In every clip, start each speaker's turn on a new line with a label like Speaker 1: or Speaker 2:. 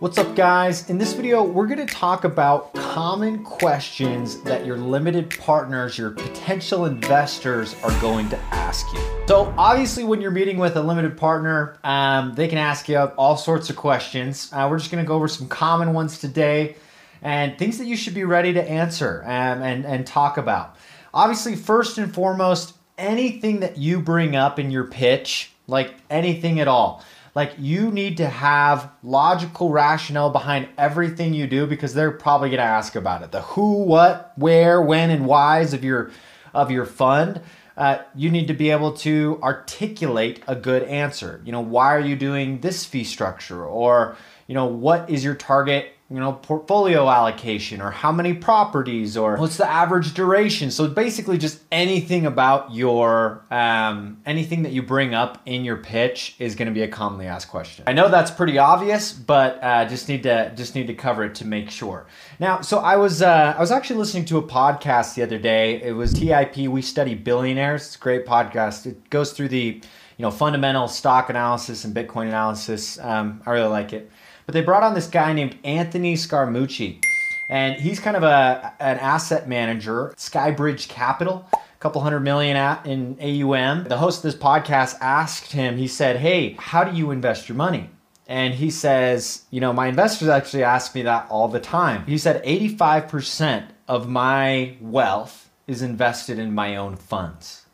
Speaker 1: What's up guys? In this video, we're gonna talk about common questions that your limited partners, your potential investors are going to ask you. So obviously when you're meeting with a limited partner, um, they can ask you all sorts of questions. Uh, we're just gonna go over some common ones today and things that you should be ready to answer um, and, and talk about. Obviously, first and foremost, anything that you bring up in your pitch, like anything at all, like you need to have logical rationale behind everything you do because they're probably to ask about it. The who, what, where, when, and whys of your of your fund. Uh, you need to be able to articulate a good answer. You know, why are you doing this fee structure, or you know, what is your target you know, portfolio allocation or how many properties or what's the average duration. So basically just anything about your, um, anything that you bring up in your pitch is going to be a commonly asked question. I know that's pretty obvious, but uh, just need to, just need to cover it to make sure. Now, so I was, uh, I was actually listening to a podcast the other day. It was TIP, We Study Billionaires. It's a great podcast. It goes through the, you know, fundamental stock analysis and Bitcoin analysis. Um, I really like it. But they brought on this guy named Anthony Scaramucci. And he's kind of a, an asset manager, Skybridge Capital, a couple hundred million in AUM. The host of this podcast asked him, he said, Hey, how do you invest your money? And he says, You know, my investors actually ask me that all the time. He said, 85% of my wealth is invested in my own funds.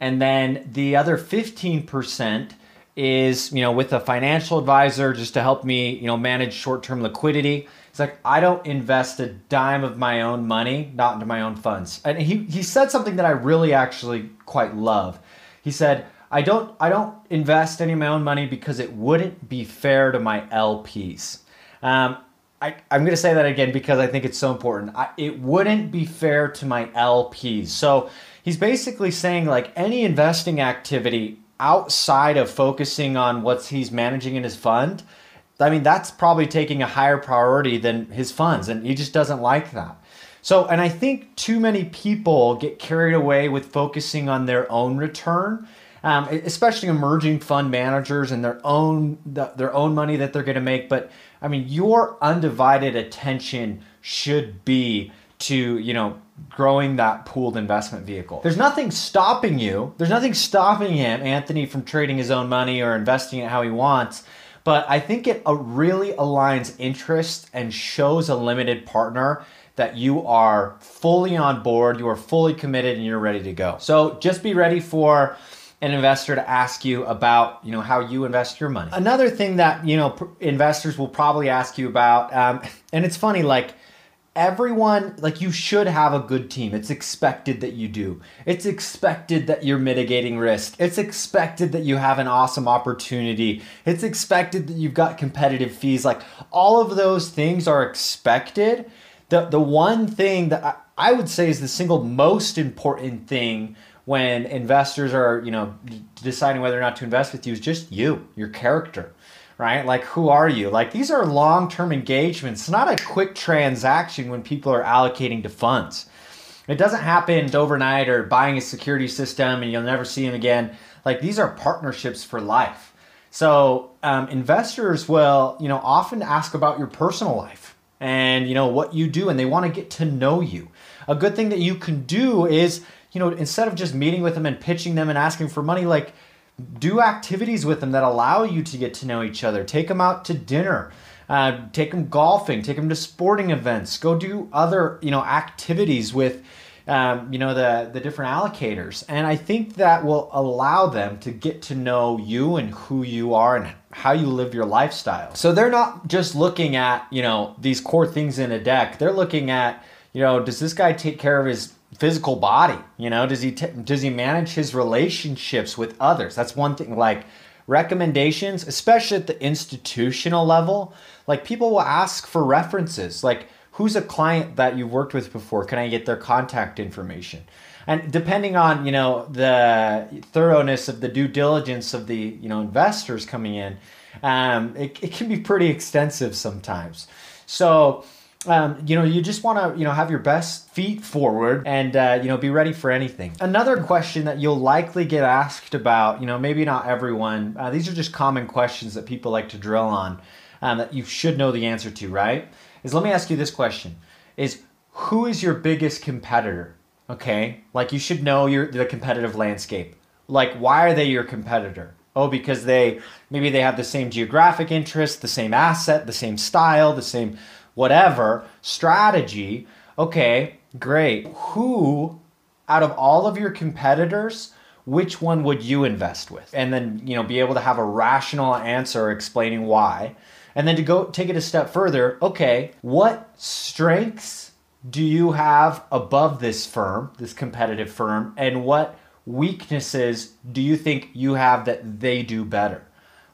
Speaker 1: And then the other 15% is, you know, with a financial advisor just to help me, you know, manage short-term liquidity. It's like I don't invest a dime of my own money, not into my own funds. And he he said something that I really actually quite love. He said, I don't I don't invest any of my own money because it wouldn't be fair to my LPs. Um, I, I'm going to say that again because I think it's so important. I, it wouldn't be fair to my LPs. So he's basically saying like any investing activity outside of focusing on what he's managing in his fund, I mean, that's probably taking a higher priority than his funds, and he just doesn't like that. So, and I think too many people get carried away with focusing on their own return, um, especially emerging fund managers and their own the, their own money that they're going to make. But I mean, your undivided attention should be to you know growing that pooled investment vehicle. There's nothing stopping you. There's nothing stopping him, Anthony, from trading his own money or investing it how he wants. But I think it uh, really aligns interest and shows a limited partner that you are fully on board, you are fully committed, and you're ready to go. So just be ready for an investor to ask you about you know how you invest your money. Another thing that you know investors will probably ask you about, um, and it's funny like everyone like you should have a good team. It's expected that you do. It's expected that you're mitigating risk. It's expected that you have an awesome opportunity. It's expected that you've got competitive fees. Like all of those things are expected. The the one thing that I, I would say is the single most important thing when investors are you know deciding whether or not to invest with you is just you your character right? Like, who are you? Like, these are long term engagements. Not a quick transaction when people are allocating to funds. It doesn't happen overnight or buying a security system and you'll never see them again. Like, these are partnerships for life. So, um, investors will, you know, often ask about your personal life and, you know, what you do, and they want to get to know you. A good thing that you can do is, you know, instead of just meeting with them and pitching them and asking for money, like, do activities with them that allow you to get to know each other. Take them out to dinner. Uh, take them golfing. Take them to sporting events. Go do other you know activities with um, you know the the different allocators. And I think that will allow them to get to know you and who you are and how you live your lifestyle. So they're not just looking at you know these core things in a deck. They're looking at you know does this guy take care of his physical body you know does he t- does he manage his relationships with others that's one thing like recommendations, especially at the institutional level, like people will ask for references. Like, who's a client that you've worked with before? Can I get their contact information? And depending on you know the thoroughness of the due diligence of the you know investors coming in, um, it, it can be pretty extensive sometimes. So um, you know, you just want to, you know, have your best feet forward and, uh, you know, be ready for anything. Another question that you'll likely get asked about, you know, maybe not everyone, uh, these are just common questions that people like to drill on um, that you should know the answer to, right? Is let me ask you this question is who is your biggest competitor? Okay. Like you should know your, the competitive landscape. Like, why are they your competitor? Oh, because they maybe they have the same geographic interest, the same asset, the same style, the same whatever strategy. Okay, great. Who out of all of your competitors, which one would you invest with? And then, you know, be able to have a rational answer explaining why. And then to go take it a step further, okay, what strengths do you have above this firm, this competitive firm, and what weaknesses do you think you have that they do better?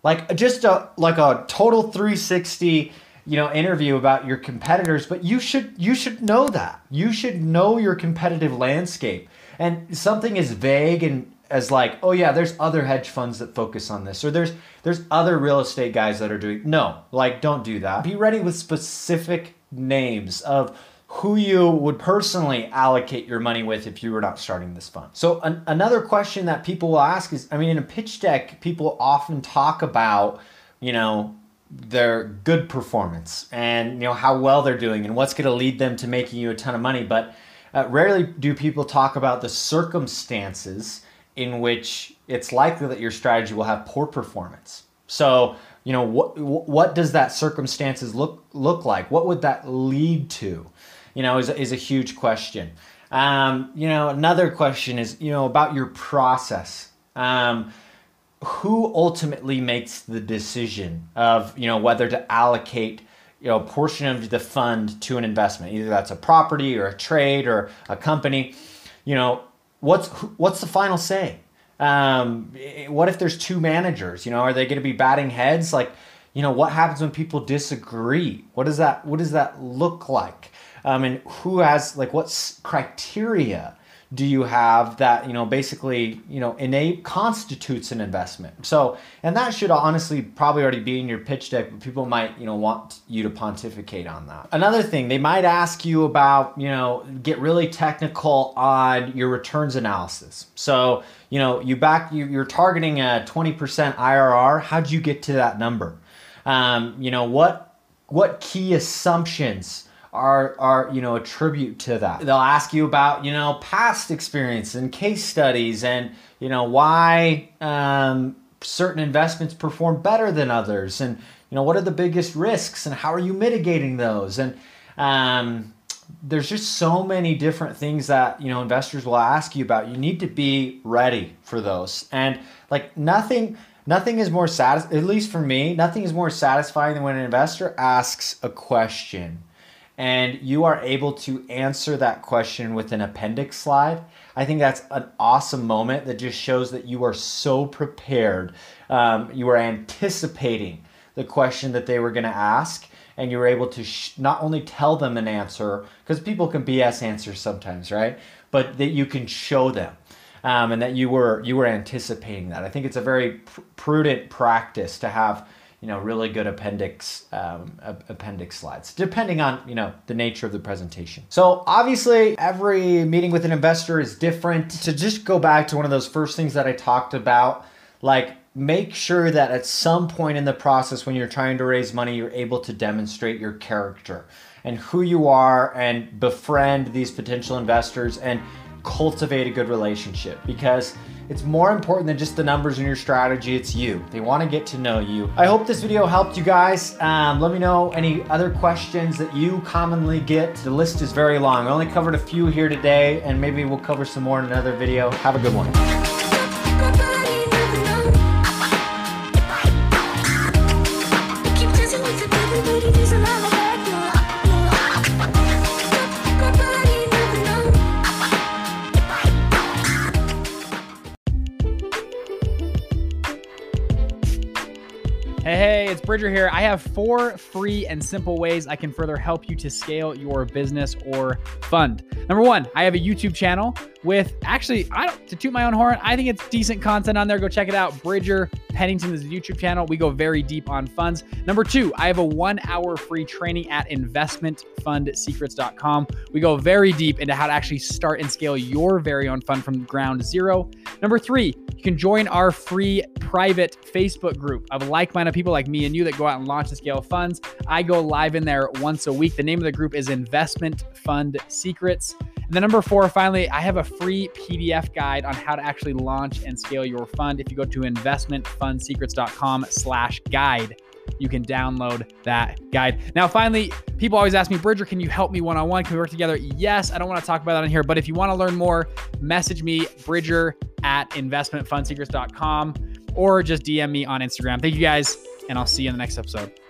Speaker 1: Like just a like a total 360 you know interview about your competitors but you should you should know that. You should know your competitive landscape. And something as vague and as like oh yeah there's other hedge funds that focus on this or there's there's other real estate guys that are doing no like don't do that. Be ready with specific names of who you would personally allocate your money with if you were not starting this fund. So an, another question that people will ask is I mean in a pitch deck people often talk about, you know, their good performance and you know how well they're doing and what's going to lead them to making you a ton of money. But uh, rarely do people talk about the circumstances in which it's likely that your strategy will have poor performance. So you know what what does that circumstances look look like? What would that lead to? You know is, is a huge question. Um, you know another question is you know about your process. Um, who ultimately makes the decision of you know whether to allocate you know a portion of the fund to an investment either that's a property or a trade or a company you know what's what's the final say? Um, what if there's two managers? You know are they going to be batting heads? Like you know what happens when people disagree? What does that what does that look like? Um, and who has like what criteria do you have that you know basically you know innate constitutes an investment. So and that should honestly probably already be in your pitch deck but people might you know want you to pontificate on that. Another thing they might ask you about you know get really technical on your returns analysis. So you know you back you, you're targeting a 20% irr how'd you get to that number? Um, you know what what key assumptions are are you know a tribute to that. They'll ask you about you know past experience and case studies and you know why um, certain investments perform better than others and you know what are the biggest risks and how are you mitigating those? And um, there's just so many different things that you know investors will ask you about. You need to be ready for those. And like nothing nothing is more at least for me nothing is more satisfying than when an investor asks a question and you are able to answer that question with an appendix slide. I think that's an awesome moment that just shows that you are so prepared. Um, you are anticipating the question that they were going to ask, and you were able to sh- not only tell them an answer, because people can BS answers sometimes, right? But that you can show them. Um, and that you were you were anticipating that. I think it's a very pr- prudent practice to have you know really good appendix um, appendix slides depending on you know the nature of the presentation. So obviously every meeting with an investor is different. To just go back to one of those first things that i talked about like make sure that at some point in the process when you're trying to raise money you're able to demonstrate your character and who you are and befriend these potential investors and cultivate a good relationship. Because it's more important than just the numbers in your strategy. It's you. They want to get to know you. I hope this video helped you guys. Um, let me know any other questions that you commonly get. The list is very long. I only covered a few here today, and maybe we'll cover some more in another video. Have a good one.
Speaker 2: Bridger here. I have four free and simple ways I can further help you to scale your business or fund. Number one, I have a YouTube channel with actually, I don't to toot my own horn. I think it's decent content on there. Go check it out. Bridger Pennington is a YouTube channel. We go very deep on funds. Number two, I have a one hour free training at investmentfundsecrets.com. We go very deep into how to actually start and scale your very own fund from ground zero. Number three, you can join our free private Facebook group of like minded people like me and you that go out and launch and scale funds. I go live in there once a week. The name of the group is Investment Fund Secrets. And then number four, finally, I have a free PDF guide on how to actually launch and scale your fund. If you go to investmentfundsecrets.com slash guide, you can download that guide. Now, finally, people always ask me, Bridger, can you help me one on one? Can we work together? Yes, I don't want to talk about that in here, but if you want to learn more, message me, Bridger at investmentfundsecrets.com, or just DM me on Instagram. Thank you guys, and I'll see you in the next episode.